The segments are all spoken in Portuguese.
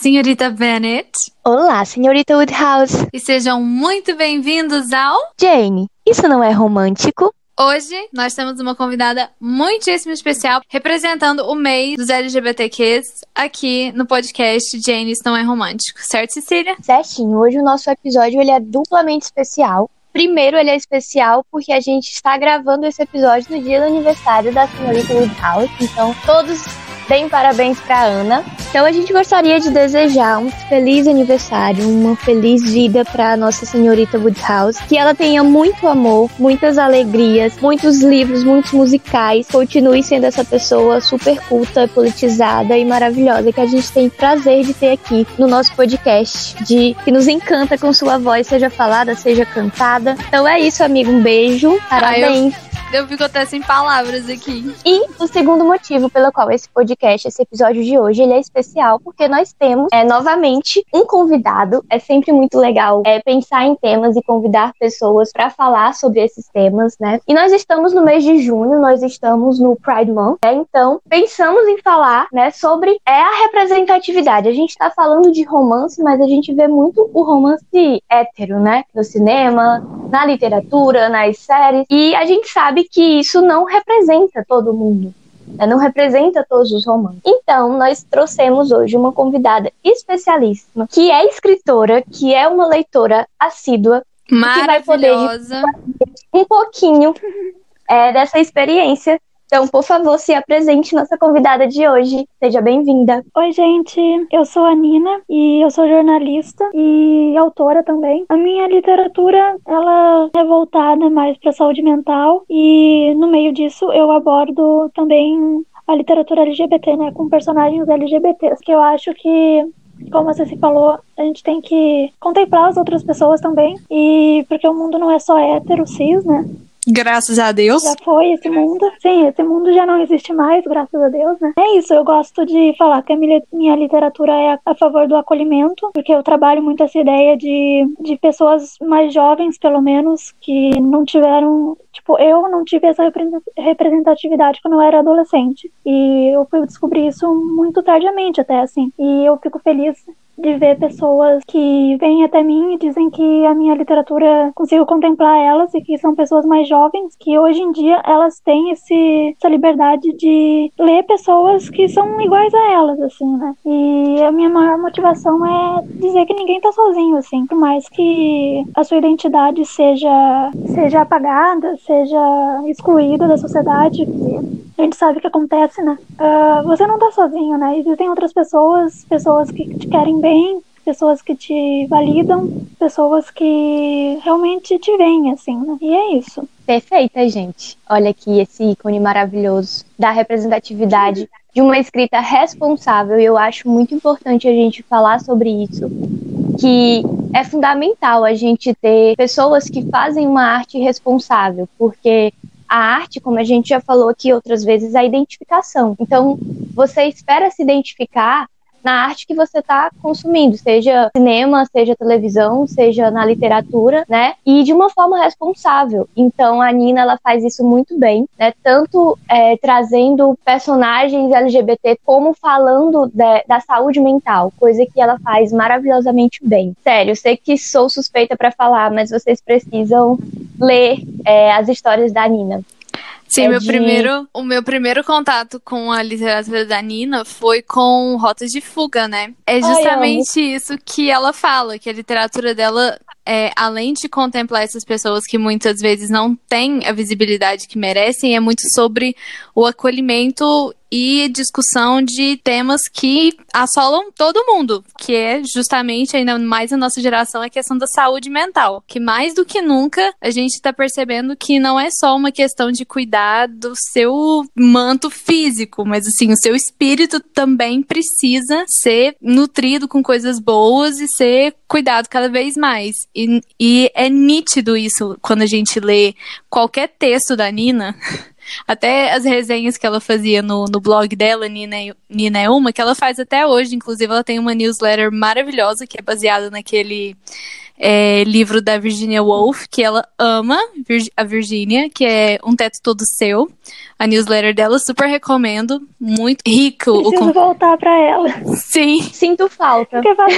senhorita Bennett. Olá, senhorita Woodhouse. E sejam muito bem-vindos ao Jane. Isso não é romântico? Hoje nós temos uma convidada muitíssimo especial representando o mês dos LGBTQs aqui no podcast Jane Isso Não É Romântico, certo, Cecília? Certinho. Hoje o nosso episódio ele é duplamente especial. Primeiro, ele é especial porque a gente está gravando esse episódio no dia do aniversário da senhorita Woodhouse. Então, todos deem parabéns para Ana. Então, a gente gostaria de desejar um feliz aniversário, uma feliz vida para nossa senhorita Woodhouse. Que ela tenha muito amor, muitas alegrias, muitos livros, muitos musicais. Continue sendo essa pessoa super culta, politizada e maravilhosa que a gente tem prazer de ter aqui no nosso podcast, de que nos encanta com sua voz, seja falada, seja cantada. Então é isso, amigo. Um beijo. Parabéns. Ah, eu... Eu fico até sem palavras aqui. E o segundo motivo pelo qual esse podcast, esse episódio de hoje, ele é especial, porque nós temos é, novamente um convidado. É sempre muito legal é, pensar em temas e convidar pessoas para falar sobre esses temas, né? E nós estamos no mês de junho, nós estamos no Pride Month, né? Então, pensamos em falar, né, sobre é a representatividade. A gente está falando de romance, mas a gente vê muito o romance hétero, né? No cinema, na literatura, nas séries. E a gente sabe que isso não representa todo mundo. Né? Não representa todos os romances. Então, nós trouxemos hoje uma convidada especialíssima, que é escritora, que é uma leitora assídua, que vai poder um pouquinho é, dessa experiência então, por favor, se apresente nossa convidada de hoje. Seja bem-vinda. Oi, gente. Eu sou a Nina e eu sou jornalista e autora também. A minha literatura, ela é voltada mais para saúde mental e no meio disso eu abordo também a literatura LGBT, né, com personagens LGBTs, que eu acho que como você se falou, a gente tem que contemplar as outras pessoas também. E porque o mundo não é só hétero, cis, né? Graças a Deus. Já foi esse mundo. Sim, esse mundo já não existe mais, graças a Deus, né? É isso, eu gosto de falar que a minha literatura é a favor do acolhimento, porque eu trabalho muito essa ideia de, de pessoas mais jovens, pelo menos, que não tiveram. Tipo, eu não tive essa representatividade quando eu era adolescente. E eu fui descobrir isso muito tardiamente, até assim. E eu fico feliz de ver pessoas que vêm até mim e dizem que a minha literatura consigo contemplar elas e que são pessoas mais jovens, que hoje em dia elas têm esse, essa liberdade de ler pessoas que são iguais a elas, assim, né? E a minha maior motivação é dizer que ninguém tá sozinho, assim, por mais que a sua identidade seja, seja apagada, seja excluída da sociedade, a gente sabe o que acontece, né? Uh, você não tá sozinho, né? Existem outras pessoas, pessoas que te querem bem, pessoas que te validam, pessoas que realmente te veem, assim, né? E é isso. Perfeita, gente. Olha aqui esse ícone maravilhoso da representatividade de uma escrita responsável. E eu acho muito importante a gente falar sobre isso, que é fundamental a gente ter pessoas que fazem uma arte responsável, porque a arte, como a gente já falou aqui outras vezes, a identificação. Então, você espera se identificar na arte que você está consumindo, seja cinema, seja televisão, seja na literatura, né? E de uma forma responsável. Então a Nina ela faz isso muito bem, né? Tanto é, trazendo personagens LGBT como falando de, da saúde mental, coisa que ela faz maravilhosamente bem. Sério, eu sei que sou suspeita para falar, mas vocês precisam ler é, as histórias da Nina. Sim, é meu de... primeiro, o meu primeiro contato com a literatura da Nina foi com Rotas de Fuga, né? É justamente Ai, isso que ela fala, que a literatura dela é, além de contemplar essas pessoas que muitas vezes não têm a visibilidade que merecem, é muito sobre o acolhimento e discussão de temas que assolam todo mundo, que é justamente, ainda mais a nossa geração, a questão da saúde mental. Que mais do que nunca a gente está percebendo que não é só uma questão de cuidar do seu manto físico, mas assim, o seu espírito também precisa ser nutrido com coisas boas e ser cuidado cada vez mais. E, e é nítido isso quando a gente lê qualquer texto da Nina. Até as resenhas que ela fazia no, no blog dela, Nina, Nina é uma, que ela faz até hoje. Inclusive, ela tem uma newsletter maravilhosa que é baseada naquele é, livro da Virginia Woolf, que ela ama, a Virginia, que é Um Teto Todo Seu. A newsletter dela, super recomendo. Muito rico. Preciso o... voltar pra ela. Sim. Sinto falta. Porque faz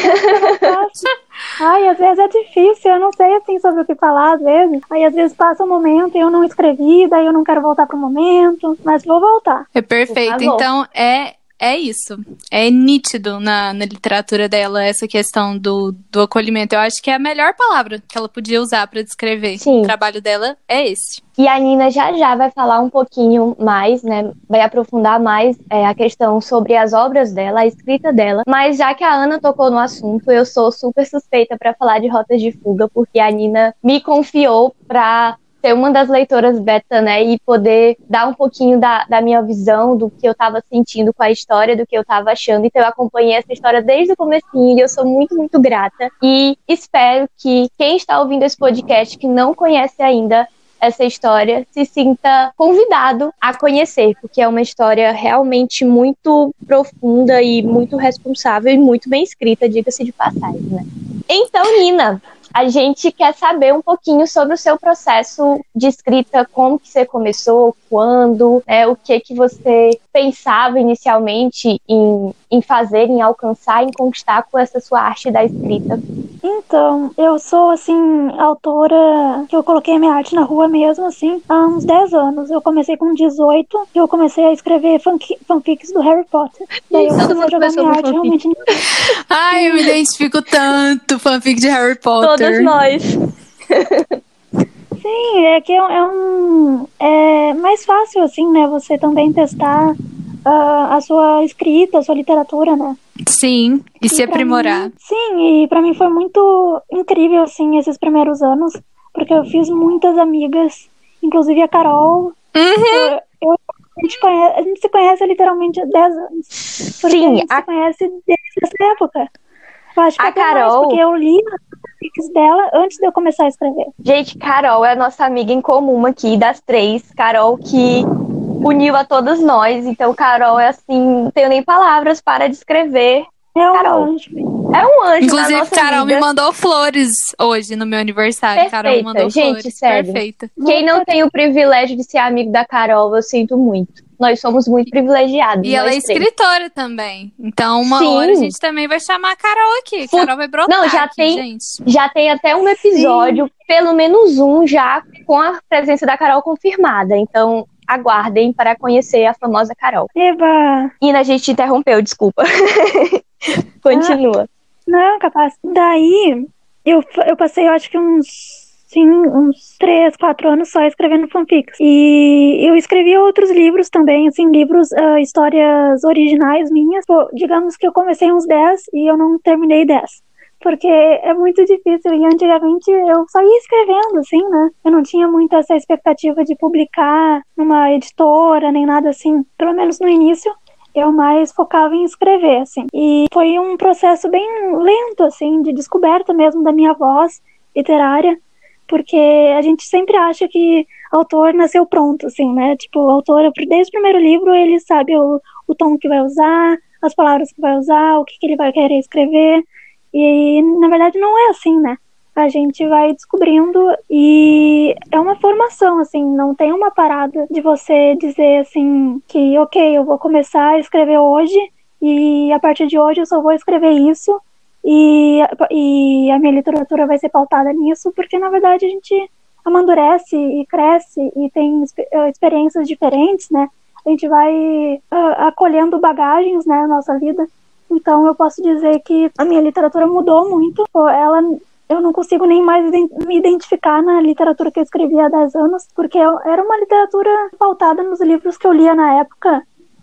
Ai, às vezes é difícil, eu não sei assim sobre o que falar, às vezes. Aí às vezes passa um momento e eu não escrevi, daí eu não quero voltar pro momento, mas vou voltar. É perfeito. Então é é isso. É nítido na, na literatura dela essa questão do, do acolhimento. Eu acho que é a melhor palavra que ela podia usar para descrever Sim. o trabalho dela é esse. E a Nina já já vai falar um pouquinho mais, né? Vai aprofundar mais é, a questão sobre as obras dela, a escrita dela. Mas já que a Ana tocou no assunto, eu sou super suspeita para falar de Rotas de Fuga, porque a Nina me confiou para ser uma das leitoras beta, né, e poder dar um pouquinho da, da minha visão, do que eu estava sentindo com a história, do que eu estava achando. Então eu acompanhei essa história desde o comecinho e eu sou muito, muito grata. E espero que quem está ouvindo esse podcast que não conhece ainda essa história se sinta convidado a conhecer, porque é uma história realmente muito profunda e muito responsável e muito bem escrita, diga-se de passagem, né? Então, Nina, a gente quer saber um pouquinho sobre o seu processo de escrita, como que você começou, quando, né, o que que você pensava inicialmente em, em fazer, em alcançar, em conquistar com essa sua arte da escrita? Então, eu sou, assim, autora que eu coloquei minha arte na rua mesmo, assim, há uns 10 anos. Eu comecei com 18 e eu comecei a escrever fanfics do Harry Potter. Daí eu comecei a jogar minha arte fanfic. realmente. Ai, eu me identifico tanto fanfic de Harry Potter. Todos nós. Sim, é que é, é um. É mais fácil, assim, né? Você também testar uh, a sua escrita, a sua literatura, né? Sim, e, e se aprimorar. Mim, sim, e para mim foi muito incrível, assim, esses primeiros anos, porque eu fiz muitas amigas, inclusive a Carol. Uhum. Eu, a, gente conhece, a gente se conhece literalmente há 10 anos. Sim, a gente a... se conhece desde essa época. Eu acho que a Carol. Mais, porque eu li fanfics dela antes de eu começar a escrever. Gente, Carol é a nossa amiga em comum aqui, das três. Carol que uniu a todos nós. Então, Carol é assim, não tenho nem palavras para descrever. É um Carol. anjo. É um anjo. Inclusive, Carol vida. me mandou flores hoje no meu aniversário. Perfeita. Carol me mandou Gente, flores. Sério. Perfeita. Quem não tem o privilégio de ser amigo da Carol, eu sinto muito. Nós somos muito privilegiados. E ela é escritora também. Então, uma Sim. hora a gente também vai chamar a Carol aqui. Fu Carol vai brotar. Não, já aqui, tem, gente. já tem até um episódio, Sim. pelo menos um, já com a presença da Carol confirmada. Então, aguardem para conhecer a famosa Carol. Eba! Ina, a gente te interrompeu, desculpa. Continua. Ah, não, capaz. Daí, eu, eu passei, eu acho que uns sim, uns três, quatro anos só escrevendo fanfics. E eu escrevi outros livros também, assim, livros, uh, histórias originais minhas. Pô, digamos que eu comecei uns 10 e eu não terminei 10 porque é muito difícil. E antigamente eu só ia escrevendo, assim, né? Eu não tinha muito essa expectativa de publicar numa editora, nem nada assim. Pelo menos no início, eu mais focava em escrever, assim. E foi um processo bem lento, assim, de descoberta mesmo da minha voz literária porque a gente sempre acha que autor nasceu pronto, assim, né? Tipo, o autor, desde o primeiro livro, ele sabe o, o tom que vai usar, as palavras que vai usar, o que, que ele vai querer escrever. E, na verdade, não é assim, né? A gente vai descobrindo e é uma formação, assim, não tem uma parada de você dizer, assim, que, ok, eu vou começar a escrever hoje e a partir de hoje eu só vou escrever isso e, e a minha literatura vai ser pautada nisso, porque na verdade a gente amadurece e cresce e tem eh, experiências diferentes, né? A gente vai uh, acolhendo bagagens, né, na nossa vida. Então eu posso dizer que a minha literatura mudou muito. Ela eu não consigo nem mais me identificar na literatura que eu escrevi há 10 anos, porque era uma literatura pautada nos livros que eu lia na época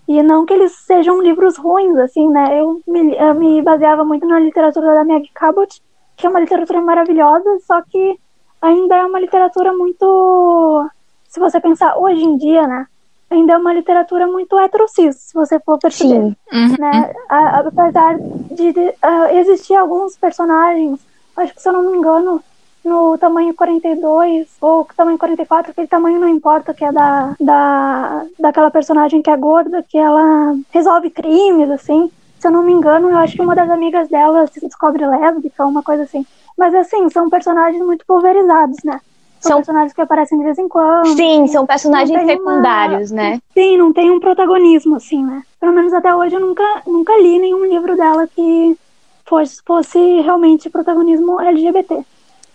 e não que eles sejam livros ruins, assim, né? Eu me, eu me baseava muito na literatura da Meg Cabot, que é uma literatura maravilhosa, só que ainda é uma literatura muito. Se você pensar hoje em dia, né? Ainda é uma literatura muito heterocis, se você for perceber. Uhum. Né? apesar de, de uh, existir alguns personagens, acho que se eu não me engano, no tamanho 42 ou tamanho 44, aquele tamanho não importa, que é da, da daquela personagem que é gorda, que ela resolve crimes, assim. Se eu não me engano, eu acho que uma das amigas dela se descobre lésbica, uma coisa assim. Mas assim, são personagens muito pulverizados, né? São, são personagens que aparecem de vez em quando. Sim, são personagens secundários, uma... né? Sim, não tem um protagonismo, assim, né? Pelo menos até hoje eu nunca, nunca li nenhum livro dela que fosse, fosse realmente protagonismo LGBT.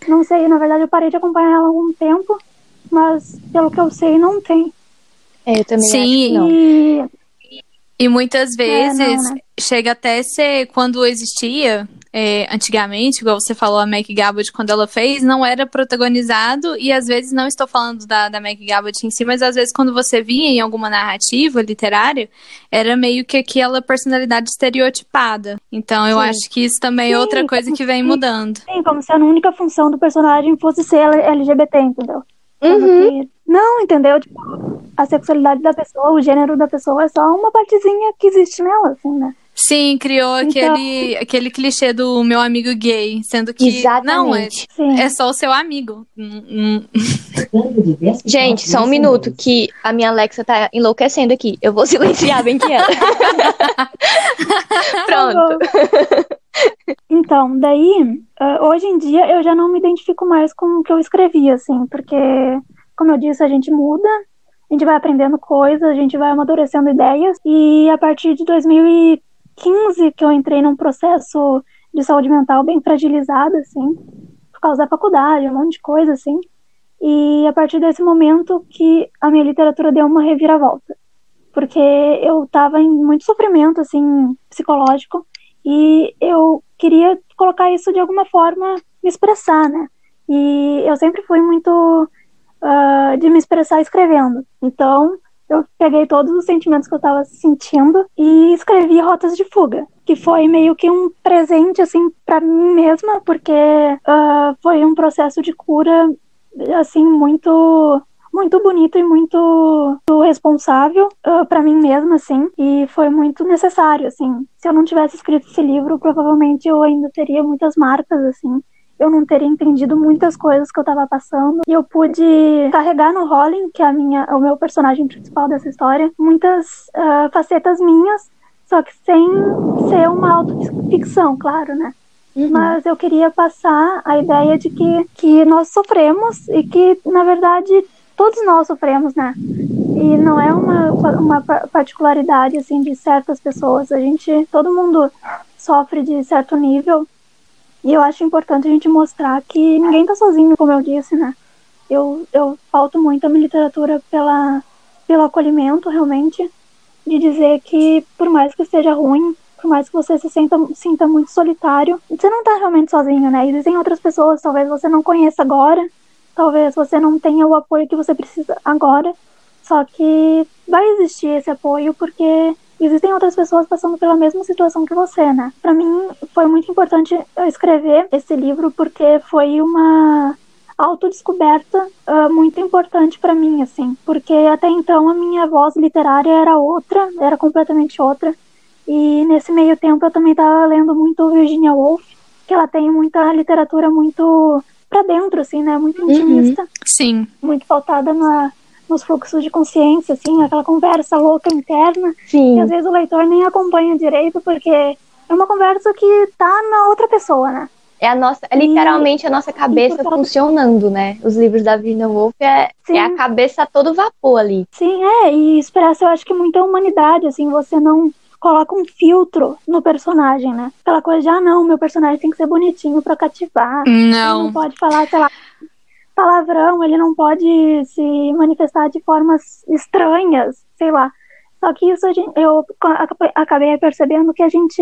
Não sei, na verdade eu parei de acompanhar ela há algum tempo, mas pelo que eu sei, não tem. É, eu também Sim, acho que não. E, e muitas vezes é, não, né? chega até ser quando existia é, antigamente, igual você falou, a Meg Gabot, quando ela fez, não era protagonizado, e às vezes, não estou falando da, da Meg Gabot em si, mas às vezes quando você via em alguma narrativa literária, era meio que aquela personalidade estereotipada. Então eu Sim. acho que isso também é outra coisa que vem mudando. Sim, como se a única função do personagem fosse ser LGBT, entendeu? Uhum. Não, entendeu? Tipo, a sexualidade da pessoa, o gênero da pessoa é só uma partezinha que existe nela, assim, né? Sim, criou então... aquele, aquele clichê do meu amigo gay, sendo que Exatamente. não, é, é só o seu amigo. Gente, só um minuto que a minha Alexa tá enlouquecendo aqui. Eu vou silenciar bem que ela. Pronto. Então, daí, hoje em dia eu já não me identifico mais com o que eu escrevi, assim, porque, como eu disse, a gente muda, a gente vai aprendendo coisas, a gente vai amadurecendo ideias, e a partir de 2000 15 que eu entrei num processo de saúde mental bem fragilizado, assim, por causa da faculdade, um monte de coisa, assim. E a partir desse momento que a minha literatura deu uma reviravolta. Porque eu estava em muito sofrimento, assim, psicológico, e eu queria colocar isso de alguma forma, me expressar, né? E eu sempre fui muito uh, de me expressar escrevendo. Então, eu peguei todos os sentimentos que eu estava sentindo e escrevi Rotas de Fuga, que foi meio que um presente assim para mim mesma, porque uh, foi um processo de cura assim muito muito bonito e muito, responsável uh, ah, para mim mesma, assim, e foi muito necessário, assim. Se eu não tivesse escrito esse livro, provavelmente eu ainda teria muitas marcas, assim, eu não teria entendido muitas coisas que eu estava passando. E eu pude carregar no Rolling, que é a minha, o meu personagem principal dessa história, muitas uh, facetas minhas, só que sem ser uma autoficção, claro, né? Uhum. Mas eu queria passar a ideia de que, que nós sofremos e que, na verdade, todos nós sofremos, né? E não é uma, uma particularidade, assim, de certas pessoas. A gente, todo mundo sofre de certo nível e eu acho importante a gente mostrar que ninguém está sozinho, como eu disse, né? Eu, eu falto muito a minha literatura pela, pelo acolhimento, realmente, de dizer que, por mais que esteja ruim, por mais que você se sinta, sinta muito solitário, você não está realmente sozinho, né? Existem outras pessoas, talvez você não conheça agora, talvez você não tenha o apoio que você precisa agora, só que vai existir esse apoio porque existem outras pessoas passando pela mesma situação que você, né? Para mim foi muito importante eu escrever esse livro porque foi uma autodescoberta uh, muito importante para mim, assim, porque até então a minha voz literária era outra, era completamente outra. E nesse meio tempo eu também estava lendo muito Virginia Woolf, que ela tem muita literatura muito para dentro, assim, né? Muito uhum. intimista. Uhum. Sim. Muito pautada na, nos fluxos de consciência, assim, aquela conversa louca interna, Sim. que às vezes o leitor nem acompanha direito, porque é uma conversa que tá na outra pessoa, né? É a nossa, é literalmente e, a nossa cabeça funcionando, né? Os livros da Virginia Woolf é, é a cabeça a todo vapor ali. Sim, é, e expressa, eu acho que muita humanidade, assim, você não coloca um filtro no personagem, né? Aquela coisa de, ah, não, meu personagem tem que ser bonitinho pra cativar. Não. Não pode falar, sei lá, palavrão, ele não pode se manifestar de formas estranhas, sei lá. Só que isso eu acabei percebendo que a gente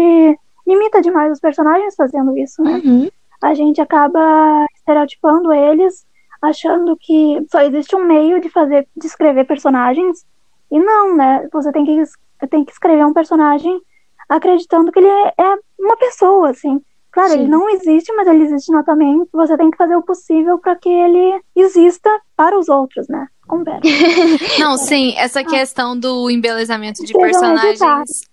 limita demais os personagens fazendo isso, né? Uhum. A gente acaba estereotipando eles, achando que só existe um meio de fazer, de escrever personagens, e não, né? Você tem que, tem que escrever um personagem acreditando que ele é, é uma pessoa, assim. Claro, Sim. ele não existe, mas ele existe na tua mente. Você tem que fazer o possível para que ele exista para os outros, né? Não, sim, essa ah. questão do embelezamento de personagens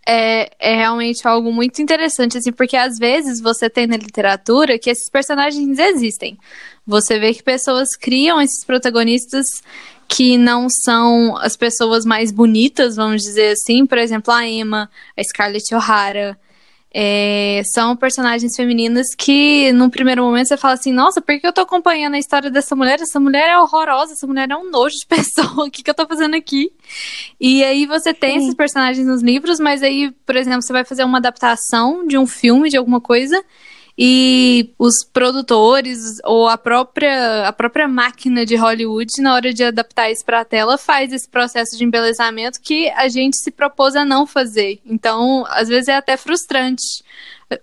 é, é realmente algo muito interessante, assim, porque às vezes você tem na literatura que esses personagens existem. Você vê que pessoas criam esses protagonistas que não são as pessoas mais bonitas, vamos dizer assim. Por exemplo, a Emma, a Scarlett O'Hara. É, são personagens femininas que, num primeiro momento, você fala assim: nossa, por que eu tô acompanhando a história dessa mulher? Essa mulher é horrorosa, essa mulher é um nojo de pessoa, o que, que eu tô fazendo aqui? E aí você tem Sim. esses personagens nos livros, mas aí, por exemplo, você vai fazer uma adaptação de um filme, de alguma coisa, e os produtores ou a própria, a própria máquina de Hollywood, na hora de adaptar isso para a tela, faz esse processo de embelezamento que a gente se propôs a não fazer. Então, às vezes é até frustrante.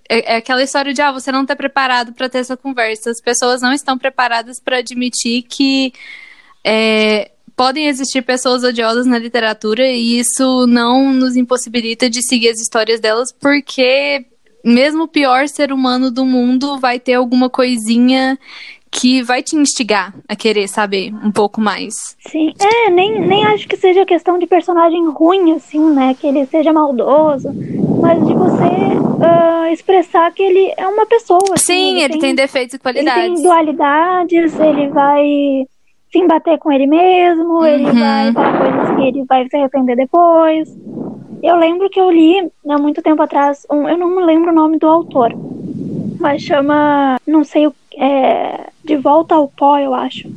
É, é aquela história de, ah, você não está preparado para ter essa conversa. As pessoas não estão preparadas para admitir que é, podem existir pessoas odiosas na literatura e isso não nos impossibilita de seguir as histórias delas, porque mesmo o pior ser humano do mundo vai ter alguma coisinha que vai te instigar a querer saber um pouco mais. Sim, é, nem, nem acho que seja questão de personagem ruim, assim, né? Que ele seja maldoso, mas de você uh, expressar que ele é uma pessoa. Assim, Sim, ele, ele tem, tem, defeitos e qualidades. Ele tem dualidades, ele vai se embater com ele mesmo, uhum. ele vai falar coisas que ele vai se arrepender depois. Eu lembro que eu li há muito tempo atrás, um, eu não me lembro o nome do autor, mas chama, não sei, é, De Volta ao Pó, eu acho.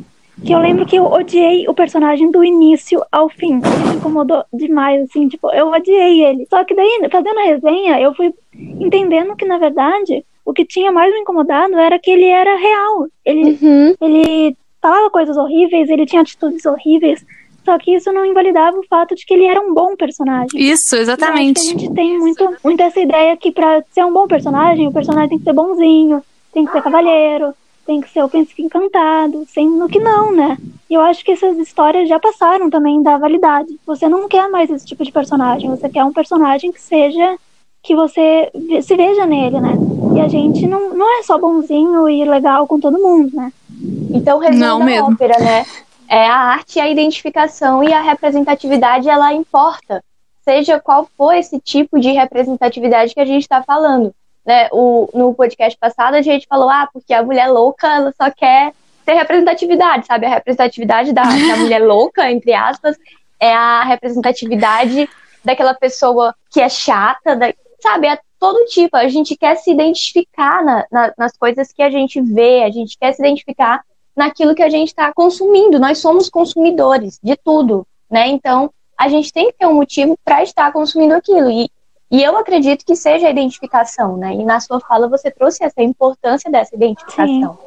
Que eu lembro que eu odiei o personagem do início ao fim. Ele me incomodou demais, assim, tipo, eu odiei ele. Só que daí, fazendo a resenha, eu fui entendendo que, na verdade, o que tinha mais me incomodado era que ele era real. Ele, uhum. ele falava coisas horríveis, ele tinha atitudes horríveis, só que isso não invalidava o fato de que ele era um bom personagem. Isso, exatamente. a gente tem muito, muito essa ideia que para ser um bom personagem, o personagem tem que ser bonzinho, tem que ser cavalheiro, tem que ser o príncipe encantado, sendo que não, né? E eu acho que essas histórias já passaram também da validade. Você não quer mais esse tipo de personagem, você quer um personagem que seja que você se veja nele, né? E a gente não, não é só bonzinho e legal com todo mundo, né? Então, resumo não da mesmo. ópera, né? é, a arte a identificação e a representatividade ela importa, seja qual for esse tipo de representatividade que a gente está falando. Né? O, no podcast passado a gente falou, ah, porque a mulher louca ela só quer ter representatividade, sabe? A representatividade da, da mulher louca, entre aspas, é a representatividade daquela pessoa que é chata, da, sabe? É todo tipo. A gente quer se identificar na, na, nas coisas que a gente vê, a gente quer se identificar naquilo que a gente está consumindo. Nós somos consumidores de tudo, né? Então, a gente tem que ter um motivo para estar consumindo aquilo. E, e eu acredito que seja a identificação, né? E na sua fala você trouxe essa importância dessa identificação.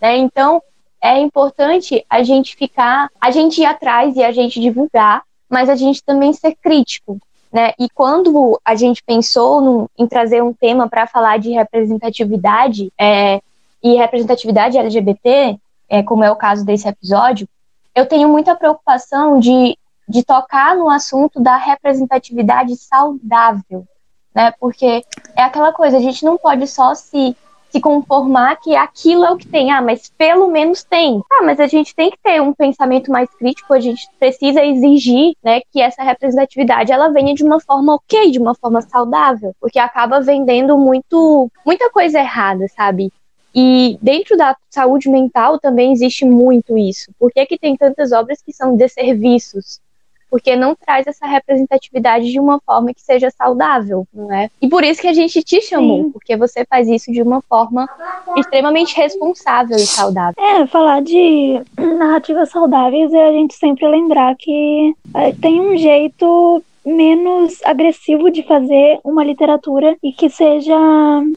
Né? Então, é importante a gente ficar, a gente ir atrás e a gente divulgar, mas a gente também ser crítico. Né? E quando a gente pensou no, em trazer um tema para falar de representatividade é, e representatividade LGBT, é, como é o caso desse episódio, eu tenho muita preocupação de, de tocar no assunto da representatividade saudável, né? Porque é aquela coisa, a gente não pode só se se conformar que aquilo é o que tem. Ah, mas pelo menos tem. Ah, mas a gente tem que ter um pensamento mais crítico, a gente precisa exigir, né, que essa representatividade ela venha de uma forma ok, de uma forma saudável, porque acaba vendendo muito muita coisa errada, sabe? E dentro da saúde mental também existe muito isso. Por que, que tem tantas obras que são desserviços? Porque não traz essa representatividade de uma forma que seja saudável, não é? E por isso que a gente te chamou, Sim. porque você faz isso de uma forma extremamente responsável e saudável. É, falar de narrativas saudáveis é a gente sempre lembrar que é, tem um jeito menos agressivo de fazer uma literatura e que seja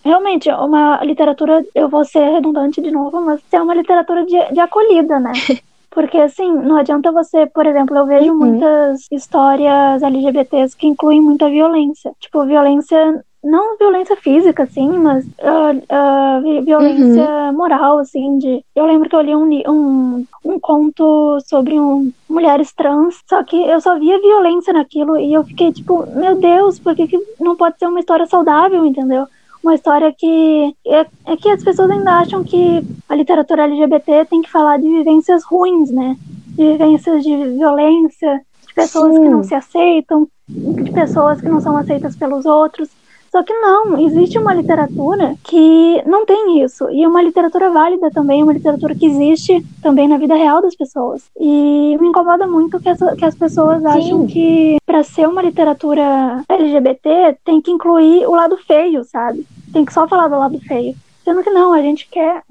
realmente uma literatura, eu vou ser redundante de novo, mas ser uma literatura de, de acolhida, né? Porque, assim, não adianta você, por exemplo, eu vejo uhum. muitas histórias LGBTs que incluem muita violência. Tipo, violência não violência física, assim, mas uh, uh, violência uhum. moral, assim, de... Eu lembro que eu li um, um, um conto sobre um, mulheres trans, só que eu só via violência naquilo e eu fiquei tipo, meu Deus, por que, que não pode ser uma história saudável, entendeu? Uma história que... É, é que as pessoas ainda acham que a literatura LGBT tem que falar de vivências ruins, né? de vivências de violência, de pessoas Sim. que não se aceitam, de pessoas que não são aceitas pelos outros. Só que não, existe uma literatura que não tem isso. E é uma literatura válida também, uma literatura que existe também na vida real das pessoas. E me incomoda muito que, essa, que as pessoas Sim. acham que para ser uma literatura LGBT tem que incluir o lado feio, sabe? Tem que só falar do lado feio. Sendo que não, a gente quer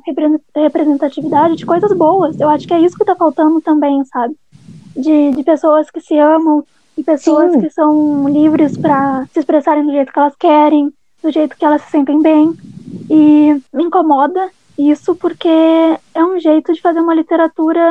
representatividade de coisas boas. Eu acho que é isso que tá faltando também, sabe? De, de pessoas que se amam, e pessoas Sim. que são livres para se expressarem do jeito que elas querem, do jeito que elas se sentem bem. E me incomoda isso porque é um jeito de fazer uma literatura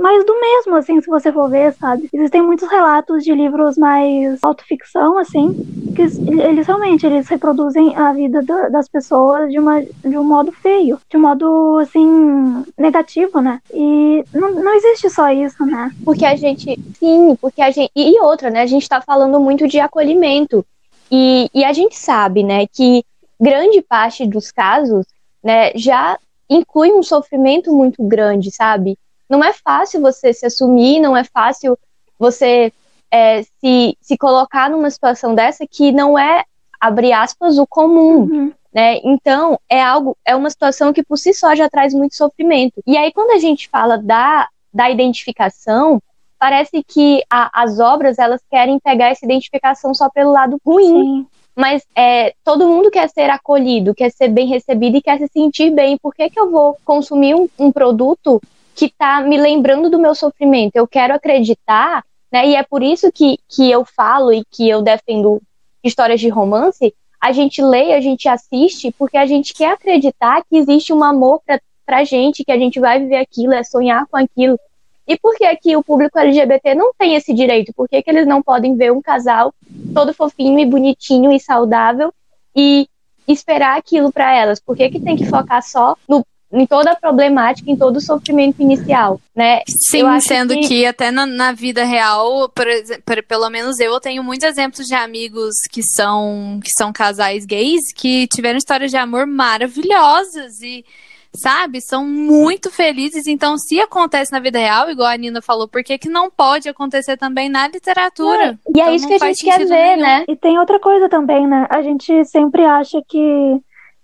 mais do mesmo, assim, se você for ver, sabe? Existem muitos relatos de livros mais autoficção, assim, que eles realmente eles reproduzem a vida das pessoas de, uma, de um modo feio, de um modo, assim, negativo, né? E não, não existe só isso, né? Porque a gente, sim, porque a gente, e outra, né? A gente tá falando muito de acolhimento. E, e a gente sabe, né, que grande parte dos casos, né, já inclui um sofrimento muito grande, sabe? Não é fácil você se assumir, não é fácil você é, se, se colocar numa situação dessa que não é, abre aspas, o comum. Uhum. Né? Então, é algo, é uma situação que por si só já traz muito sofrimento. E aí, quando a gente fala da, da identificação, parece que a, as obras elas querem pegar essa identificação só pelo lado ruim. Sim. Mas é, todo mundo quer ser acolhido, quer ser bem recebido e quer se sentir bem. Por que, que eu vou consumir um, um produto que está me lembrando do meu sofrimento. Eu quero acreditar, né? E é por isso que, que eu falo e que eu defendo histórias de romance. A gente lê, a gente assiste, porque a gente quer acreditar que existe um amor pra, pra gente, que a gente vai viver aquilo, é sonhar com aquilo. E por que aqui o público LGBT não tem esse direito? Por que, que eles não podem ver um casal todo fofinho e bonitinho e saudável e esperar aquilo para elas? Por que, que tem que focar só no em toda a problemática, em todo o sofrimento inicial, né? Sim, sendo que... que, até na, na, vida real, por, por, pelo menos eu tenho muitos exemplos de amigos que são que são casais gays que tiveram histórias de amor maravilhosas e sabe, são muito felizes. Então, se acontece na vida real, igual a Nina falou, por que, que não pode acontecer também na literatura? É, e é então, é isso que a gente quer ver, nenhum. né? E tem outra coisa também, né? A gente sempre acha que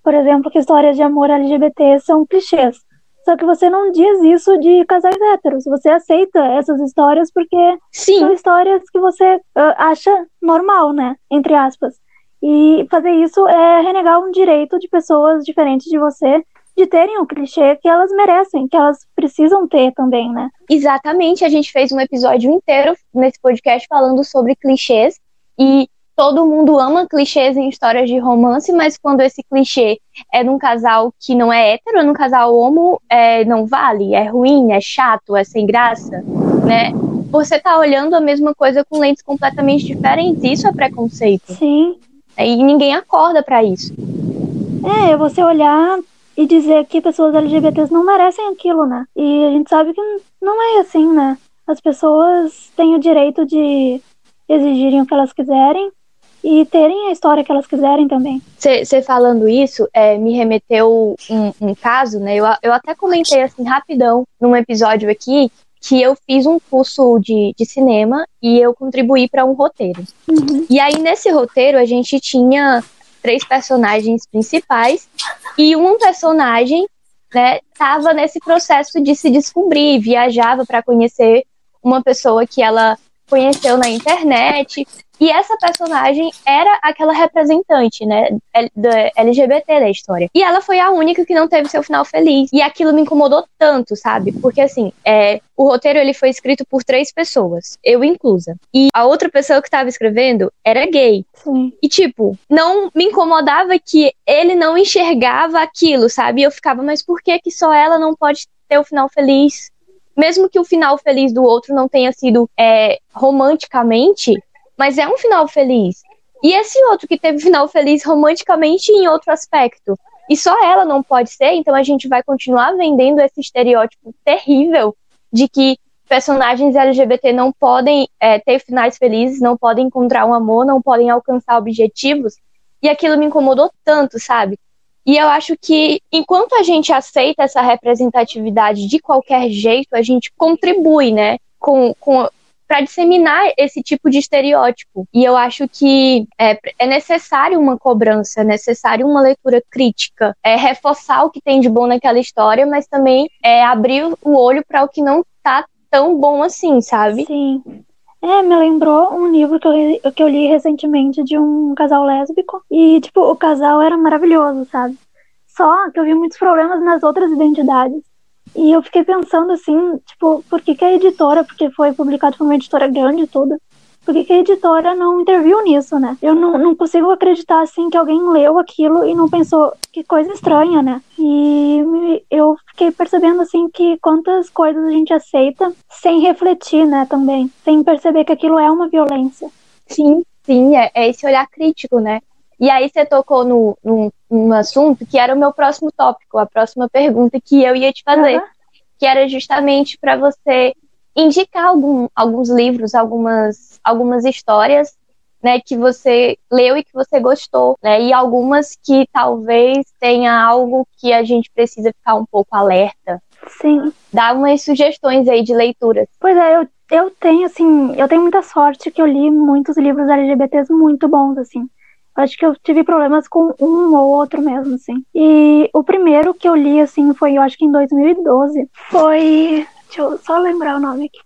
por exemplo, que histórias de amor LGBT são clichês. Só que você não diz isso de casais héteros. Você aceita essas histórias porque Sim. são histórias que você uh, acha normal, né? Entre aspas. E fazer isso é renegar um direito de pessoas diferentes de você de terem o clichê que elas merecem, que elas precisam ter também, né? Exatamente. A gente fez um episódio inteiro nesse podcast falando sobre clichês. E todo mundo ama clichês em histórias de romance, mas quando esse clichê é num casal que não é hétero, é num casal homo, é, não vale, é ruim, é chato, é sem graça, né? Você tá olhando a mesma coisa com lentes completamente diferentes, isso é preconceito. Sim. E ninguém acorda para isso. É, é, você olhar e dizer que pessoas LGBTs não merecem aquilo, né? E a gente sabe que não é assim, né? As pessoas têm o direito de exigirem o que elas quiserem e terem a história que elas quiserem também. Você falando isso, é, me remeteu um, um caso, né? Eu, eu até comentei assim rapidão num episódio aqui que eu fiz um curso de, de cinema e eu contribuí para um roteiro. Uhum. E aí, nesse roteiro, a gente tinha três personagens principais e um personagem né, estava nesse processo de se descobrir, viajava para conhecer uma pessoa que ela conheceu na internet e essa personagem era aquela representante, né, do LGBT da história. E ela foi a única que não teve seu final feliz. E aquilo me incomodou tanto, sabe? Porque assim, é, o roteiro ele foi escrito por três pessoas, eu inclusa. E a outra pessoa que estava escrevendo era gay. Sim. E tipo, não me incomodava que ele não enxergava aquilo, sabe? E eu ficava, mas por que que só ela não pode ter o final feliz? Mesmo que o final feliz do outro não tenha sido é, romanticamente, mas é um final feliz. E esse outro que teve final feliz romanticamente em outro aspecto. E só ela não pode ser, então a gente vai continuar vendendo esse estereótipo terrível de que personagens LGBT não podem é, ter finais felizes, não podem encontrar um amor, não podem alcançar objetivos. E aquilo me incomodou tanto, sabe? E eu acho que enquanto a gente aceita essa representatividade de qualquer jeito, a gente contribui, né, com, com para disseminar esse tipo de estereótipo. E eu acho que é, é necessário uma cobrança, é necessário uma leitura crítica, é reforçar o que tem de bom naquela história, mas também é abrir o olho para o que não tá tão bom assim, sabe? Sim. É, me lembrou um livro que eu, que eu li recentemente de um casal lésbico. E, tipo, o casal era maravilhoso, sabe? Só que eu vi muitos problemas nas outras identidades. E eu fiquei pensando assim, tipo, por que, que a editora, porque foi publicado por uma editora grande e tudo, por que, que a editora não interviu nisso, né? Eu não, não consigo acreditar, assim, que alguém leu aquilo e não pensou, que coisa estranha, né? E eu fiquei percebendo, assim, que quantas coisas a gente aceita sem refletir, né, também. Sem perceber que aquilo é uma violência. Sim, sim, é, é esse olhar crítico, né? E aí você tocou no, no, num assunto que era o meu próximo tópico, a próxima pergunta que eu ia te fazer, uhum. que era justamente para você indicar algum, alguns livros, algumas, algumas histórias né, que você leu e que você gostou, né, e algumas que talvez tenha algo que a gente precisa ficar um pouco alerta. Sim. Dá umas sugestões aí de leituras. Pois é, eu, eu tenho, assim, eu tenho muita sorte que eu li muitos livros LGBTs muito bons, assim. Acho que eu tive problemas com um ou outro mesmo, assim. E o primeiro que eu li, assim, foi, eu acho que em 2012, foi Deixa eu só lembrar o nome aqui.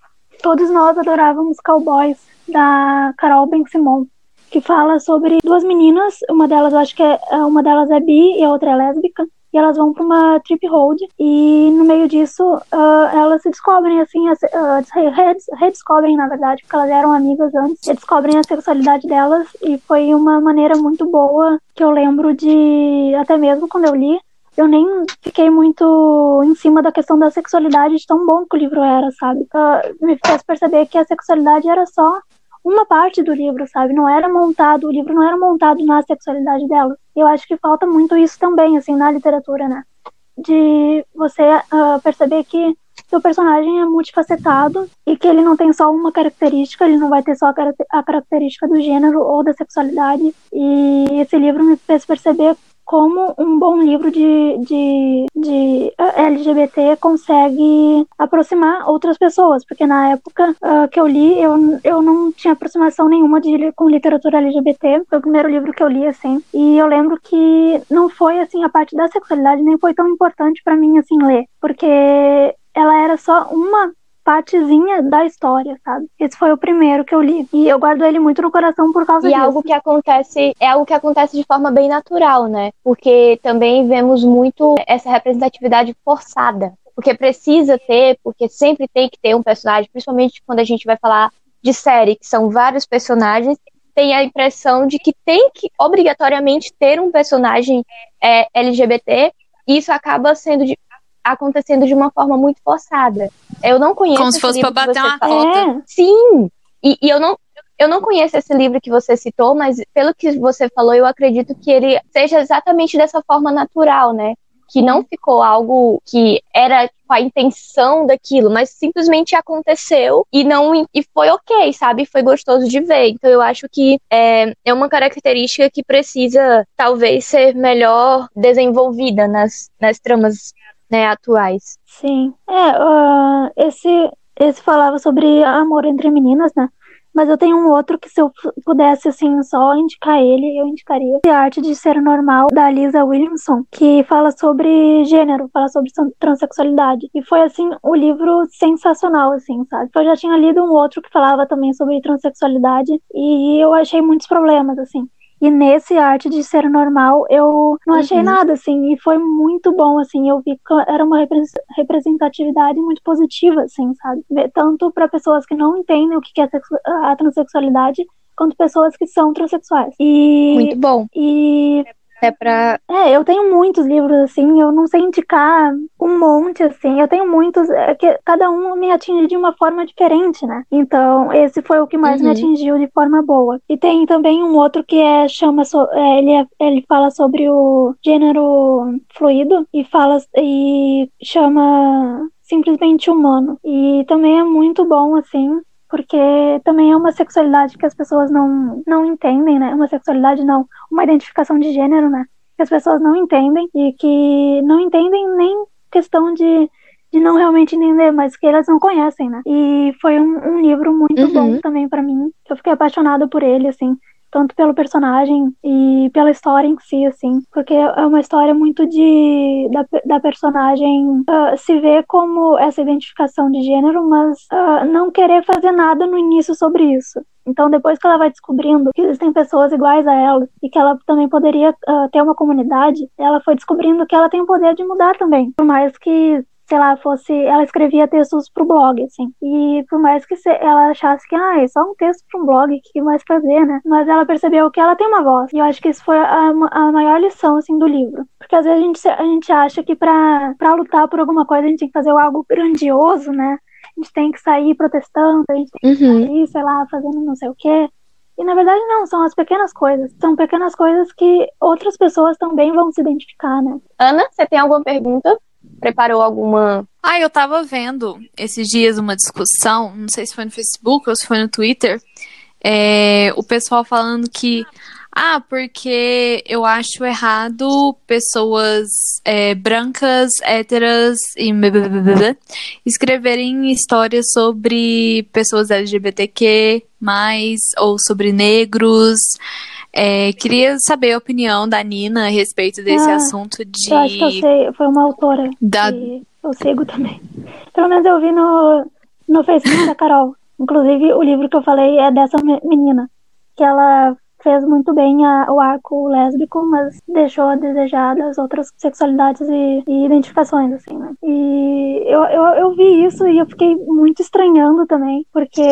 Todos nós adorávamos Cowboys, da Carol Ben Simon, que fala sobre duas meninas, uma delas eu acho que é, uma delas é bi e a outra é lésbica, e elas vão para uma trip road e no meio disso uh, elas se descobrem assim, uh, redescobrem na verdade, porque elas eram amigas antes, redescobrem a sexualidade delas e foi uma maneira muito boa que eu lembro de até mesmo quando eu li eu nem fiquei muito em cima da questão da sexualidade de tão bom que o livro era, sabe? Uh, me fez perceber que a sexualidade era só uma parte do livro, sabe? Não era montado, o livro não era montado na sexualidade dela. Eu acho que falta muito isso também, assim, na literatura, né? De você uh, perceber que o personagem é multifacetado e que ele não tem só uma característica, ele não vai ter só a característica do gênero ou da sexualidade. E esse livro me fez perceber como um bom livro de, de, de eh, LGBT consegue aproximar outras pessoas, porque na época uh, que eu li, eu, eu não tinha aproximação nenhuma de, com literatura LGBT, foi o primeiro livro que eu li, assim, e eu lembro que não foi, assim, a parte da sexualidade nem foi tão importante para mim, assim, ler, porque ela era só uma partezinha da história, sabe? Esse foi o primeiro que eu li. E eu guardo ele muito no coração por causa e é disso. E algo que acontece, é algo que acontece de forma bem natural, né? Porque também vemos muito essa representatividade forçada. Porque precisa ter, porque sempre tem que ter um personagem, principalmente quando a gente vai falar de série, que são vários personagens, tem a impressão de que tem que obrigatoriamente ter um personagem é, LGBT, e isso acaba sendo de, acontecendo de uma forma muito forçada. Eu não conheço. Como se fosse para bater uma cota. É, sim. E, e, eu não. Eu não conheço esse livro que você citou, mas pelo que você falou, eu acredito que ele seja exatamente dessa forma natural, né? Que não ficou algo que era com a intenção daquilo, mas simplesmente aconteceu e não e foi ok, sabe? Foi gostoso de ver. Então eu acho que é, é uma característica que precisa talvez ser melhor desenvolvida nas, nas tramas né, atuais. Sim. É, uh, esse, esse falava sobre amor entre meninas, né? Mas eu tenho um outro que se eu pudesse, assim, só indicar ele, eu indicaria. A Arte de Ser Normal, da Lisa Williamson, que fala sobre gênero, fala sobre transexualidade. E foi, assim, o um livro sensacional, assim, sabe? Eu já tinha lido um outro que falava também sobre transexualidade e eu achei muitos problemas, assim. E nesse Arte de Ser Normal, eu não achei uhum. nada, assim, e foi muito bom, assim, eu vi que era uma representatividade muito positiva, assim, sabe? Tanto para pessoas que não entendem o que é a transexualidade, quanto pessoas que são transexuais. E, muito bom. E é pra. É, eu tenho muitos livros, assim, eu não sei indicar um monte, assim. Eu tenho muitos, é que cada um me atinge de uma forma diferente, né? Então, esse foi o que mais uhum. me atingiu de forma boa. E tem também um outro que é, chama, so, é, ele, é, ele fala sobre o gênero fluido e fala e chama simplesmente humano. E também é muito bom, assim, porque também é uma sexualidade que as pessoas não, não entendem, né? Uma sexualidade não, uma identificação de gênero, né? que as pessoas não entendem e que não entendem nem questão de de não realmente entender, mas que elas não conhecem, né? E foi um, um livro muito uhum. bom também para mim. Eu fiquei apaixonada por ele, assim tanto pelo personagem e pela história em si, assim, porque é uma história muito de da, da personagem uh, se ver como essa identificação de gênero, mas uh, não querer fazer nada no início sobre isso. Então, depois que ela vai descobrindo que existem pessoas iguais a ela e que ela também poderia uh, ter uma comunidade, ela foi descobrindo que ela tem o poder de mudar também. Por mais que sei lá, fosse. Ela escrevia textos pro blog, assim. E por mais que ela achasse que, ah, é só um texto pra um blog, o que mais fazer, né? Mas ela percebeu que ela tem uma voz. E eu acho que isso foi a, a maior lição, assim, do livro. Porque às vezes a gente, a gente acha que pra, pra lutar por alguma coisa a gente tem que fazer algo grandioso, né? A gente tem que sair protestando, a gente tem que uhum. sair, sei lá, fazendo não sei o quê. E na verdade não, são as pequenas coisas. São pequenas coisas que outras pessoas também vão se identificar, né? Ana, você tem alguma pergunta? Preparou alguma. Ah, eu tava vendo esses dias uma discussão, não sei se foi no Facebook ou se foi no Twitter, é, o pessoal falando que. Ah, porque eu acho errado pessoas é, brancas, héteras e escreverem histórias sobre pessoas LGBTQ, ou sobre negros. É, queria saber a opinião da Nina a respeito desse ah, assunto de. Eu acho que eu sei, foi uma autora. Da... Que eu sigo também. Pelo menos eu vi no, no Facebook da Carol. Inclusive, o livro que eu falei é dessa menina. Que ela fez muito bem a, o arco lésbico, mas deixou a desejar das outras sexualidades e, e identificações, assim, né? E eu, eu, eu vi isso e eu fiquei muito estranhando também, porque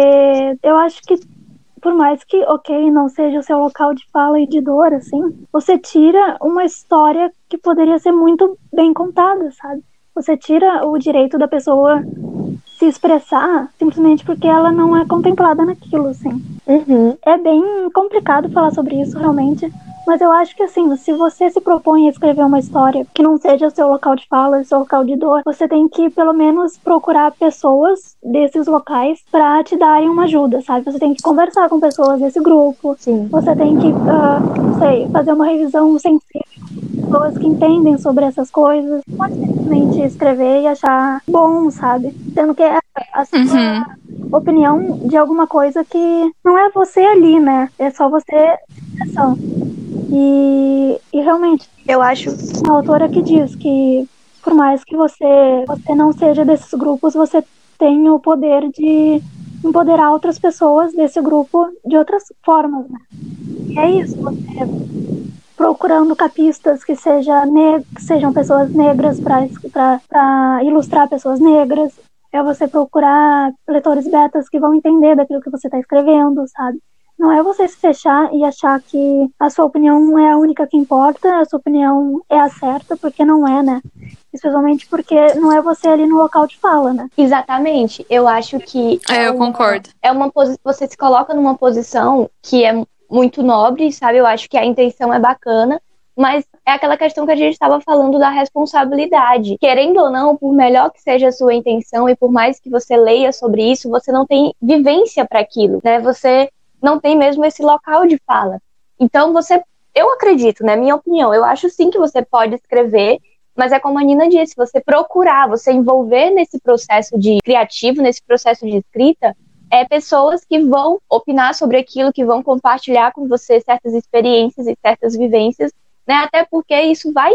eu acho que por mais que, ok, não seja o seu local de fala e de dor, assim, você tira uma história que poderia ser muito bem contada, sabe? Você tira o direito da pessoa se expressar simplesmente porque ela não é contemplada naquilo, assim. Uhum. É bem complicado falar sobre isso, realmente. Mas eu acho que assim, se você se propõe a escrever uma história que não seja o seu local de fala, o seu local de dor, você tem que pelo menos procurar pessoas desses locais para te darem uma ajuda, sabe? Você tem que conversar com pessoas desse grupo. Sim. Você tem que, uh, sei, fazer uma revisão sensível pessoas que entendem sobre essas coisas. Pode simplesmente escrever e achar bom, sabe? Sendo que é a sua uhum. opinião de alguma coisa que não é você ali, né? É só você. E, e realmente, eu acho uma autora que diz que por mais que você, você não seja desses grupos, você tem o poder de empoderar outras pessoas desse grupo de outras formas, né? E é isso, você procurando capistas que, seja que sejam pessoas negras para ilustrar pessoas negras, é você procurar leitores betas que vão entender daquilo que você está escrevendo, sabe? Não é você se fechar e achar que a sua opinião é a única que importa, a sua opinião é a certa, porque não é, né? Especialmente porque não é você ali no local de fala, né? Exatamente. Eu acho que. É, eu uma, concordo. É uma Você se coloca numa posição que é muito nobre, sabe? Eu acho que a intenção é bacana, mas é aquela questão que a gente estava falando da responsabilidade. Querendo ou não, por melhor que seja a sua intenção e por mais que você leia sobre isso, você não tem vivência para aquilo, né? Você não tem mesmo esse local de fala. Então você, eu acredito, né, minha opinião, eu acho sim que você pode escrever, mas é como a Nina disse, você procurar, você envolver nesse processo de criativo, nesse processo de escrita, é pessoas que vão opinar sobre aquilo, que vão compartilhar com você certas experiências e certas vivências, né? Até porque isso vai,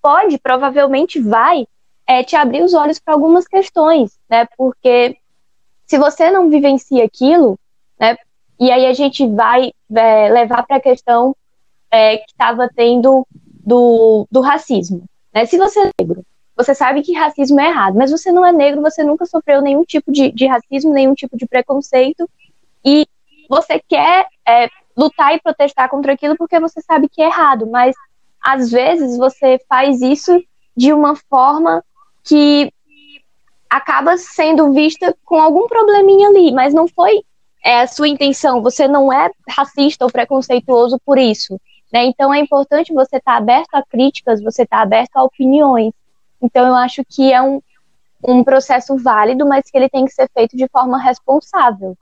pode, provavelmente vai, é, te abrir os olhos para algumas questões, né? Porque se você não vivencia aquilo, né? E aí a gente vai é, levar para a questão é, que estava tendo do, do racismo. Né? Se você é negro, você sabe que racismo é errado, mas você não é negro, você nunca sofreu nenhum tipo de, de racismo, nenhum tipo de preconceito, e você quer é, lutar e protestar contra aquilo porque você sabe que é errado, mas às vezes você faz isso de uma forma que acaba sendo vista com algum probleminha ali, mas não foi é, a sua intenção, você não é racista ou preconceituoso por isso. Né? Então é importante você estar tá aberto a críticas, você estar tá aberto a opiniões. Então eu acho que é um, um processo válido, mas que ele tem que ser feito de forma responsável.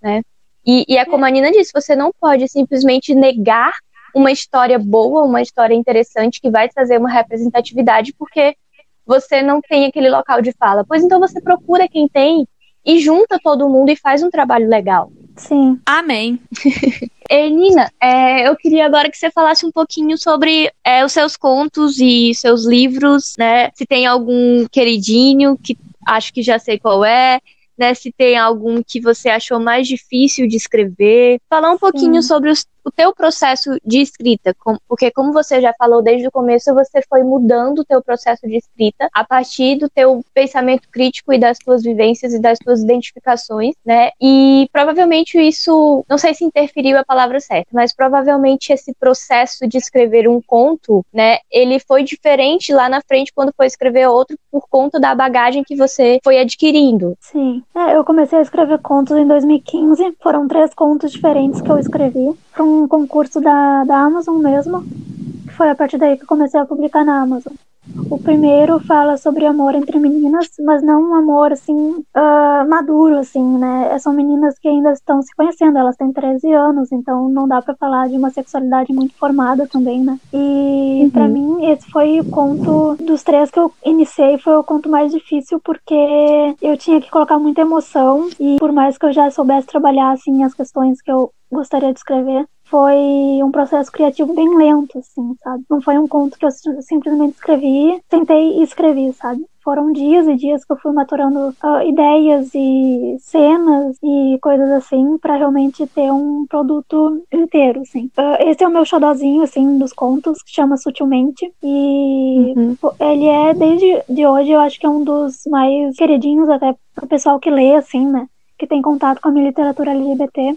Né? E, e é como a Nina disse, você não pode simplesmente negar uma história boa, uma história interessante que vai trazer uma representatividade, porque você não tem aquele local de fala. Pois então você procura quem tem e junta todo mundo e faz um trabalho legal. Sim. Amém. Ei, Nina, é, eu queria agora que você falasse um pouquinho sobre é, os seus contos e seus livros, né? Se tem algum queridinho que acho que já sei qual é, né? Se tem algum que você achou mais difícil de escrever. Falar um pouquinho Sim. sobre os, o teu processo de escrita, porque como você já falou desde o começo, você foi mudando o teu processo de escrita a partir do teu pensamento crítico e das tuas vivências e das tuas identificações, né? E provavelmente isso, não sei se interferiu a palavra certa, mas provavelmente esse processo de escrever um conto, né, ele foi diferente lá na frente quando foi escrever outro por conta da bagagem que você foi adquirindo. Sim. É, eu comecei a escrever contos em 2015, foram três contos diferentes que eu escrevi para um concurso da, da Amazon mesmo. Foi a partir daí que eu comecei a publicar na Amazon. O primeiro fala sobre amor entre meninas, mas não um amor assim uh, maduro, assim, né? São meninas que ainda estão se conhecendo, elas têm 13 anos, então não dá para falar de uma sexualidade muito formada também, né? E uhum. para mim esse foi o conto dos três que eu iniciei foi o conto mais difícil porque eu tinha que colocar muita emoção e por mais que eu já soubesse trabalhar assim as questões que eu gostaria de escrever, foi um processo criativo bem lento, assim, sabe? Não foi um conto que eu simplesmente escrevi, sentei e escrevi, sabe? Foram dias e dias que eu fui maturando uh, ideias e cenas e coisas assim para realmente ter um produto inteiro, assim. Uh, esse é o meu xodozinho, assim, dos contos, que chama Sutilmente. E uhum. ele é, desde de hoje, eu acho que é um dos mais queridinhos até pro pessoal que lê, assim, né? Que tem contato com a minha literatura LGBT.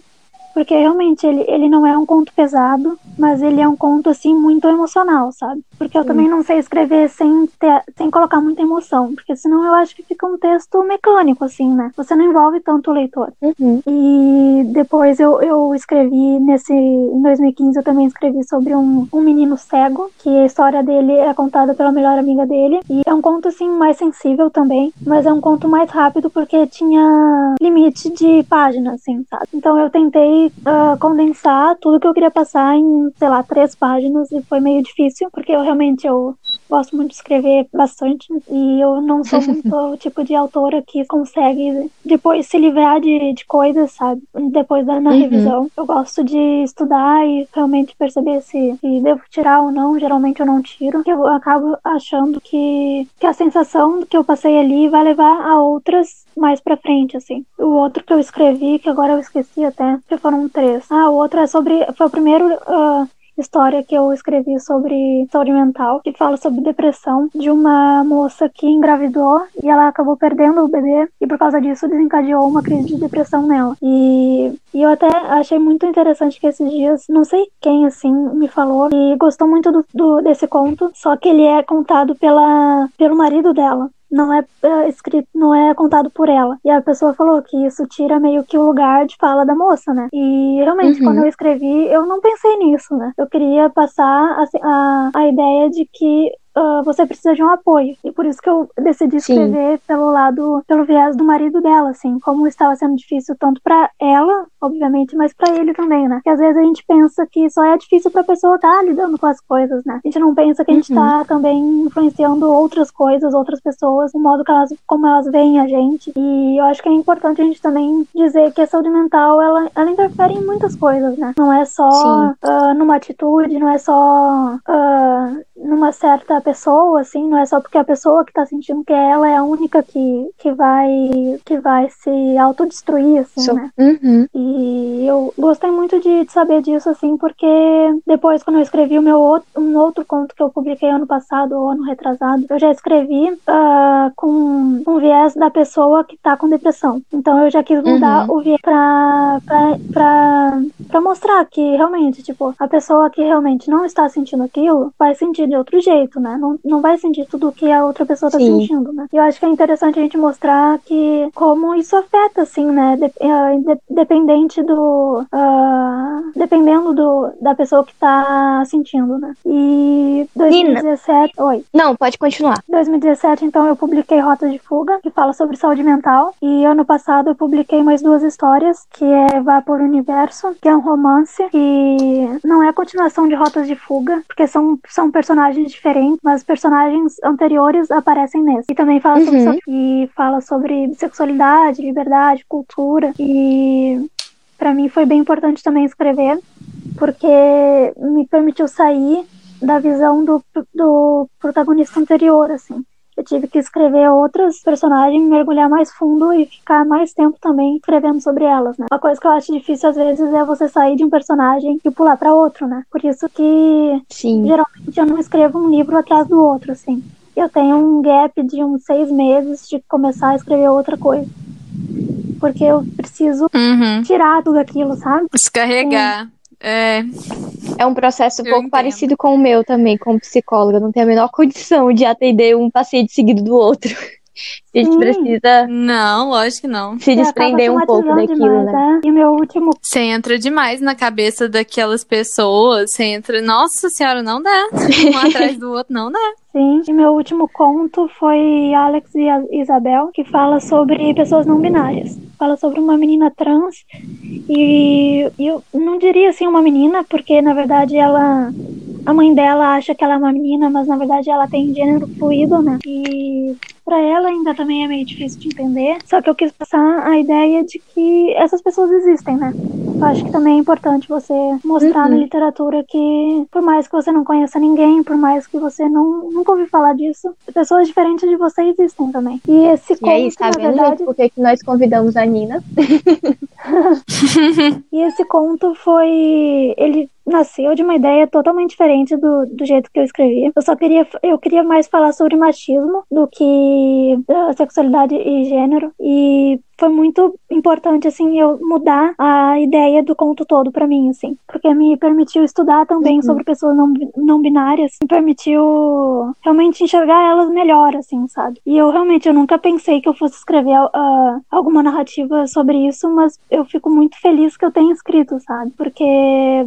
Porque realmente ele, ele não é um conto pesado, mas ele é um conto assim muito emocional, sabe? Porque eu Sim. também não sei escrever sem, ter, sem colocar muita emoção, porque senão eu acho que fica um texto mecânico, assim, né? Você não envolve tanto o leitor. Uhum. E depois eu, eu escrevi nesse. Em 2015 eu também escrevi sobre um, um menino cego, que a história dele é contada pela melhor amiga dele. E é um conto assim mais sensível também, mas é um conto mais rápido porque tinha limite de páginas, assim, sabe? Então eu tentei uh, condensar tudo que eu queria passar em, sei lá, três páginas e foi meio difícil, porque eu realmente eu gosto muito de escrever bastante e eu não sou muito o tipo de autora que consegue depois se livrar de, de coisas, sabe? Depois da na uhum. revisão. Eu gosto de estudar e realmente perceber se, se, devo tirar ou não. Geralmente eu não tiro, eu acabo achando que, que a sensação que eu passei ali vai levar a outras mais pra frente, assim. O outro que eu escrevi, que agora eu esqueci até, que foram três. Ah, o outro é sobre. Foi o primeiro. Uh, história que eu escrevi sobre saúde mental, que fala sobre depressão de uma moça que engravidou e ela acabou perdendo o bebê e por causa disso desencadeou uma crise de depressão nela. E, e eu até achei muito interessante que esses dias, não sei quem assim me falou e gostou muito do, do desse conto, só que ele é contado pela, pelo marido dela não é, é, escrito, não é contado por ela. E a pessoa falou que isso tira meio que o lugar de fala da moça, né? E realmente, uhum. quando eu escrevi, eu não pensei nisso, né? Eu queria passar a, a, a ideia de que uh, você precisa de um apoio. E por isso que eu decidi escrever Sim. pelo lado, pelo viés do marido dela, assim, como estava sendo difícil tanto para ela, obviamente, mas para ele também, né? Porque às vezes a gente pensa que só é difícil pra pessoa estar tá lidando com as coisas, né? A gente não pensa que a gente uhum. tá também influenciando outras coisas, outras pessoas, o modo que elas, como elas veem a gente. E eu acho que é importante a gente também dizer que a saúde mental, ela, ela interfere em muitas coisas, né? Não é só uh, numa atitude, não é só uh, numa certa pessoa, assim, não é só porque a pessoa que tá sentindo que ela é a única que, que vai que vai se autodestruir, assim, so, né? Uhum. E eu gostei muito de, de, saber disso, assim, porque depois, quando eu escrevi o meu outro, um outro conto que eu publiquei ano passado ou ano retrasado, eu já escrevi uh, com, com viés da pessoa que tá com depressão. Então eu já quis mudar uhum. o viés pra, pra, pra, pra mostrar que realmente, tipo, a pessoa que realmente não está sentindo aquilo vai sentir de outro jeito, né? Né? Não, não vai sentir tudo o que a outra pessoa tá Sim. sentindo, né? E eu acho que é interessante a gente mostrar que como isso afeta, assim, né? De, uh, dependente do. Uh, dependendo do, da pessoa que tá sentindo, né? E 2017. Nina. Oi. Não, pode continuar. 2017, então, eu publiquei Rota de Fuga, que fala sobre saúde mental. E ano passado eu publiquei mais duas histórias, que é Vapor Universo, que é um romance que não é a continuação de Rotas de Fuga, porque são, são personagens diferentes, mas personagens anteriores aparecem nesse. E também fala uhum. sobre e fala sobre sexualidade, liberdade, cultura e para mim foi bem importante também escrever, porque me permitiu sair da visão do, do protagonista anterior, assim. Eu tive que escrever outras personagens, mergulhar mais fundo e ficar mais tempo também escrevendo sobre elas, né? Uma coisa que eu acho difícil às vezes é você sair de um personagem e pular para outro, né? Por isso que Sim. geralmente eu não escrevo um livro atrás do outro, assim. Eu tenho um gap de uns seis meses de começar a escrever outra coisa porque eu preciso uhum. tirar tudo aquilo, sabe? Descarregar. É. É um processo um pouco entendo. parecido com o meu também, como psicóloga. Não tenho a menor condição de atender um paciente seguido do outro. A gente Sim. precisa. Não, lógico que não. Se desprender um pouco daquilo, demais, né? né? E meu último. Você entra demais na cabeça daquelas pessoas. Você entra. Nossa senhora, não dá. Um atrás do outro, não dá. Sim, e meu último conto foi Alex e Isabel, que fala sobre pessoas não binárias. Fala sobre uma menina trans e, e eu não diria assim uma menina, porque na verdade ela a mãe dela acha que ela é uma menina, mas na verdade ela tem gênero fluido, né? E para ela ainda também é meio difícil de entender. Só que eu quis passar a ideia de que essas pessoas existem, né? Eu acho que também é importante você mostrar uhum. na literatura que, por mais que você não conheça ninguém, por mais que você não, nunca ouviu falar disso, pessoas diferentes de você existem também. E esse e conto, aí, tá vendo, verdade... gente, por que nós convidamos a Nina? e esse conto foi. Ele nasceu de uma ideia totalmente diferente do, do jeito que eu escrevi. Eu só queria, eu queria mais falar sobre machismo do que uh, sexualidade e gênero. E foi muito importante, assim, eu mudar a ideia do conto todo para mim, assim. Porque me permitiu estudar também uhum. sobre pessoas não, não binárias, me permitiu realmente enxergar elas melhor, assim, sabe? E eu realmente, eu nunca pensei que eu fosse escrever uh, alguma narrativa sobre isso, mas eu fico muito feliz que eu tenha escrito, sabe? Porque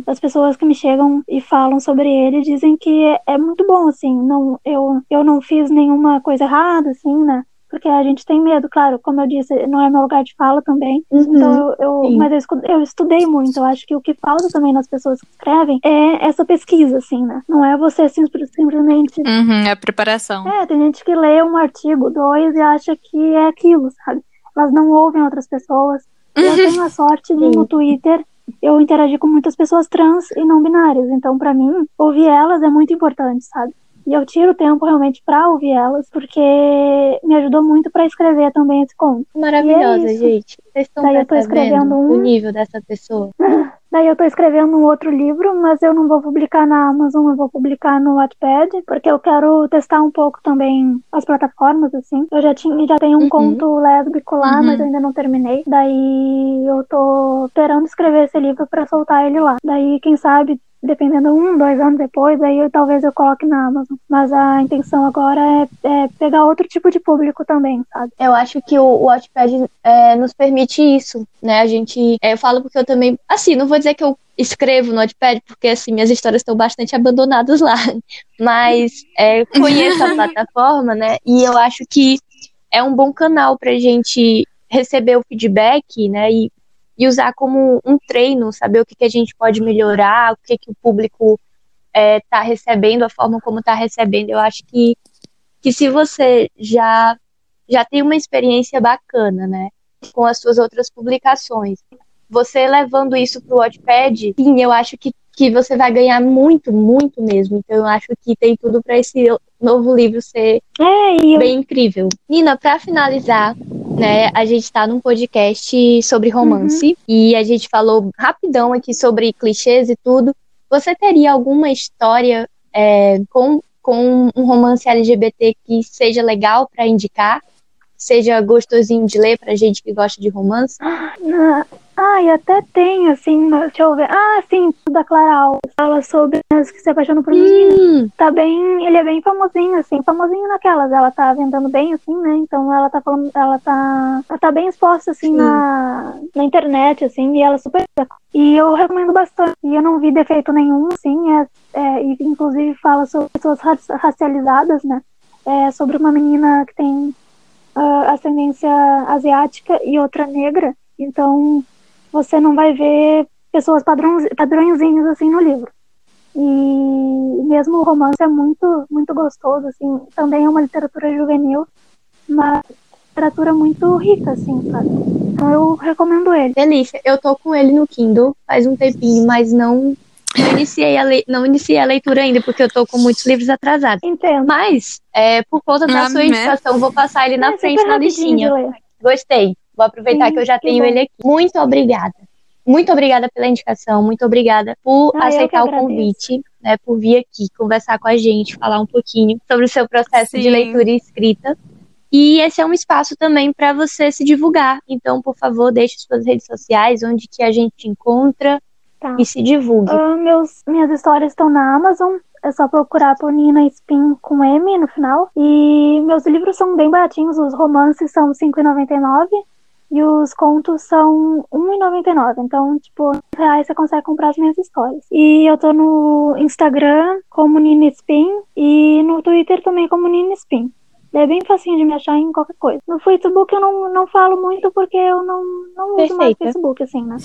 as pessoas que me chegam e falam sobre ele dizem que é, é muito bom, assim, não, eu, eu não fiz nenhuma coisa errada, assim, né? Porque a gente tem medo, claro, como eu disse, não é meu lugar de fala também. Uhum, então eu, eu mas eu, eu, estudei muito. Eu acho que o que falta também nas pessoas que escrevem é essa pesquisa, assim, né? Não é você simplesmente. Uhum, é a preparação. É, tem gente que lê um artigo, dois e acha que é aquilo, sabe? Elas não ouvem outras pessoas. Eu uhum. tenho a sorte de no Twitter eu interagir com muitas pessoas trans e não binárias. Então, para mim, ouvir elas é muito importante, sabe? E eu tiro tempo realmente para ouvir elas, porque me ajudou muito para escrever também esse conto. Maravilhosa, é gente. Vocês estão Daí eu tô escrevendo um... o nível dessa pessoa. Daí eu tô escrevendo um outro livro, mas eu não vou publicar na Amazon, eu vou publicar no Wattpad, porque eu quero testar um pouco também as plataformas, assim. Eu já tinha, já tenho um uhum. conto lésbico lá, uhum. mas eu ainda não terminei. Daí eu tô esperando escrever esse livro para soltar ele lá. Daí, quem sabe, dependendo um, dois anos depois, aí eu, talvez eu coloque na Amazon. Mas a intenção agora é, é, pegar outro tipo de público também, sabe? Eu acho que o, o Wattpad é, nos permite isso, né? A gente, é, eu falo porque eu também, assim, não vou dizer que eu escrevo no Wattpad, porque assim, minhas histórias estão bastante abandonadas lá, mas é, conheço a plataforma, né? E eu acho que é um bom canal pra gente receber o feedback, né? E e usar como um treino, saber o que, que a gente pode melhorar, o que, que o público está é, tá recebendo, a forma como está recebendo. Eu acho que, que se você já, já tem uma experiência bacana, né, com as suas outras publicações, você levando isso para o Wattpad, sim, eu acho que, que você vai ganhar muito, muito mesmo. Então eu acho que tem tudo para esse novo livro ser é, eu... bem incrível. Nina, para finalizar, né? A gente está num podcast sobre romance uhum. e a gente falou rapidão aqui sobre clichês e tudo. Você teria alguma história é, com, com um romance LGBT que seja legal para indicar? Seja gostosinho de ler para gente que gosta de romance? E até tem, assim, deixa eu ver. Ah, sim, da Clara Alves. Fala sobre as que se apaixonam por hum. Tá bem, ele é bem famosinho, assim, famosinho naquelas. Ela tá vendendo bem, assim, né? Então ela tá falando, ela tá, ela tá bem exposta, assim, na, na internet, assim, e ela é super. E eu recomendo bastante. E eu não vi defeito nenhum, assim, é, é, e inclusive fala sobre pessoas racializadas, né? É sobre uma menina que tem uh, ascendência asiática e outra negra. Então, você não vai ver pessoas padrões, padrõezinhos assim no livro. E mesmo o romance é muito, muito gostoso, assim, também é uma literatura juvenil, mas literatura muito rica, assim, sabe? Então eu recomendo ele. Delícia, eu tô com ele no Kindle faz um tempinho, mas não não iniciei, a le... não iniciei a leitura ainda, porque eu tô com muitos livros atrasados. Entendo. Mas, é, por conta da ah, sua né? indicação, vou passar ele na é, frente na listinha. Gostei. Vou aproveitar Sim, que eu já que tenho bom. ele aqui. Muito obrigada. Muito obrigada pela indicação, muito obrigada por ah, aceitar o convite, né, por vir aqui conversar com a gente, falar um pouquinho sobre o seu processo Sim. de leitura e escrita. E esse é um espaço também para você se divulgar. Então, por favor, deixe suas redes sociais, onde que a gente te encontra, Tá. E se divulgue. Uh, meus, minhas histórias estão na Amazon. É só procurar por Nina Spin com M no final. E meus livros são bem baratinhos. Os romances são R$ 5,99 e os contos são R$1,99. Então, tipo, reais você consegue comprar as minhas histórias. E eu tô no Instagram como Nina Spin e no Twitter também como Nina Spin. É bem facinho de me achar em qualquer coisa. No Facebook eu não, não falo muito porque eu não, não uso mais Facebook, assim, né?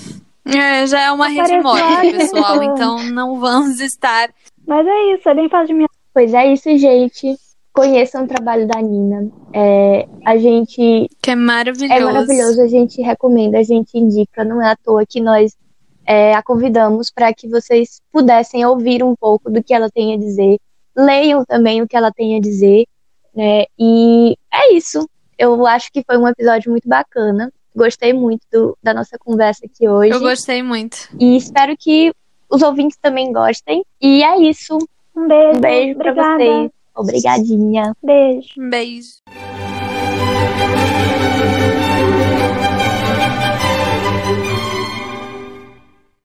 É, já é uma rede morta, pessoal, então não vamos estar. Mas é isso, é bem fácil de me. Pois é isso, gente. Conheçam o trabalho da Nina. É, a gente. Que é maravilhoso. É maravilhoso, a gente recomenda, a gente indica. Não é à toa que nós é, a convidamos para que vocês pudessem ouvir um pouco do que ela tem a dizer. Leiam também o que ela tem a dizer. Né? E é isso. Eu acho que foi um episódio muito bacana. Gostei muito do, da nossa conversa aqui hoje. Eu gostei muito. E espero que os ouvintes também gostem. E é isso. Um beijo. Um beijo pra vocês. Obrigadinha. Beijo. Beijo.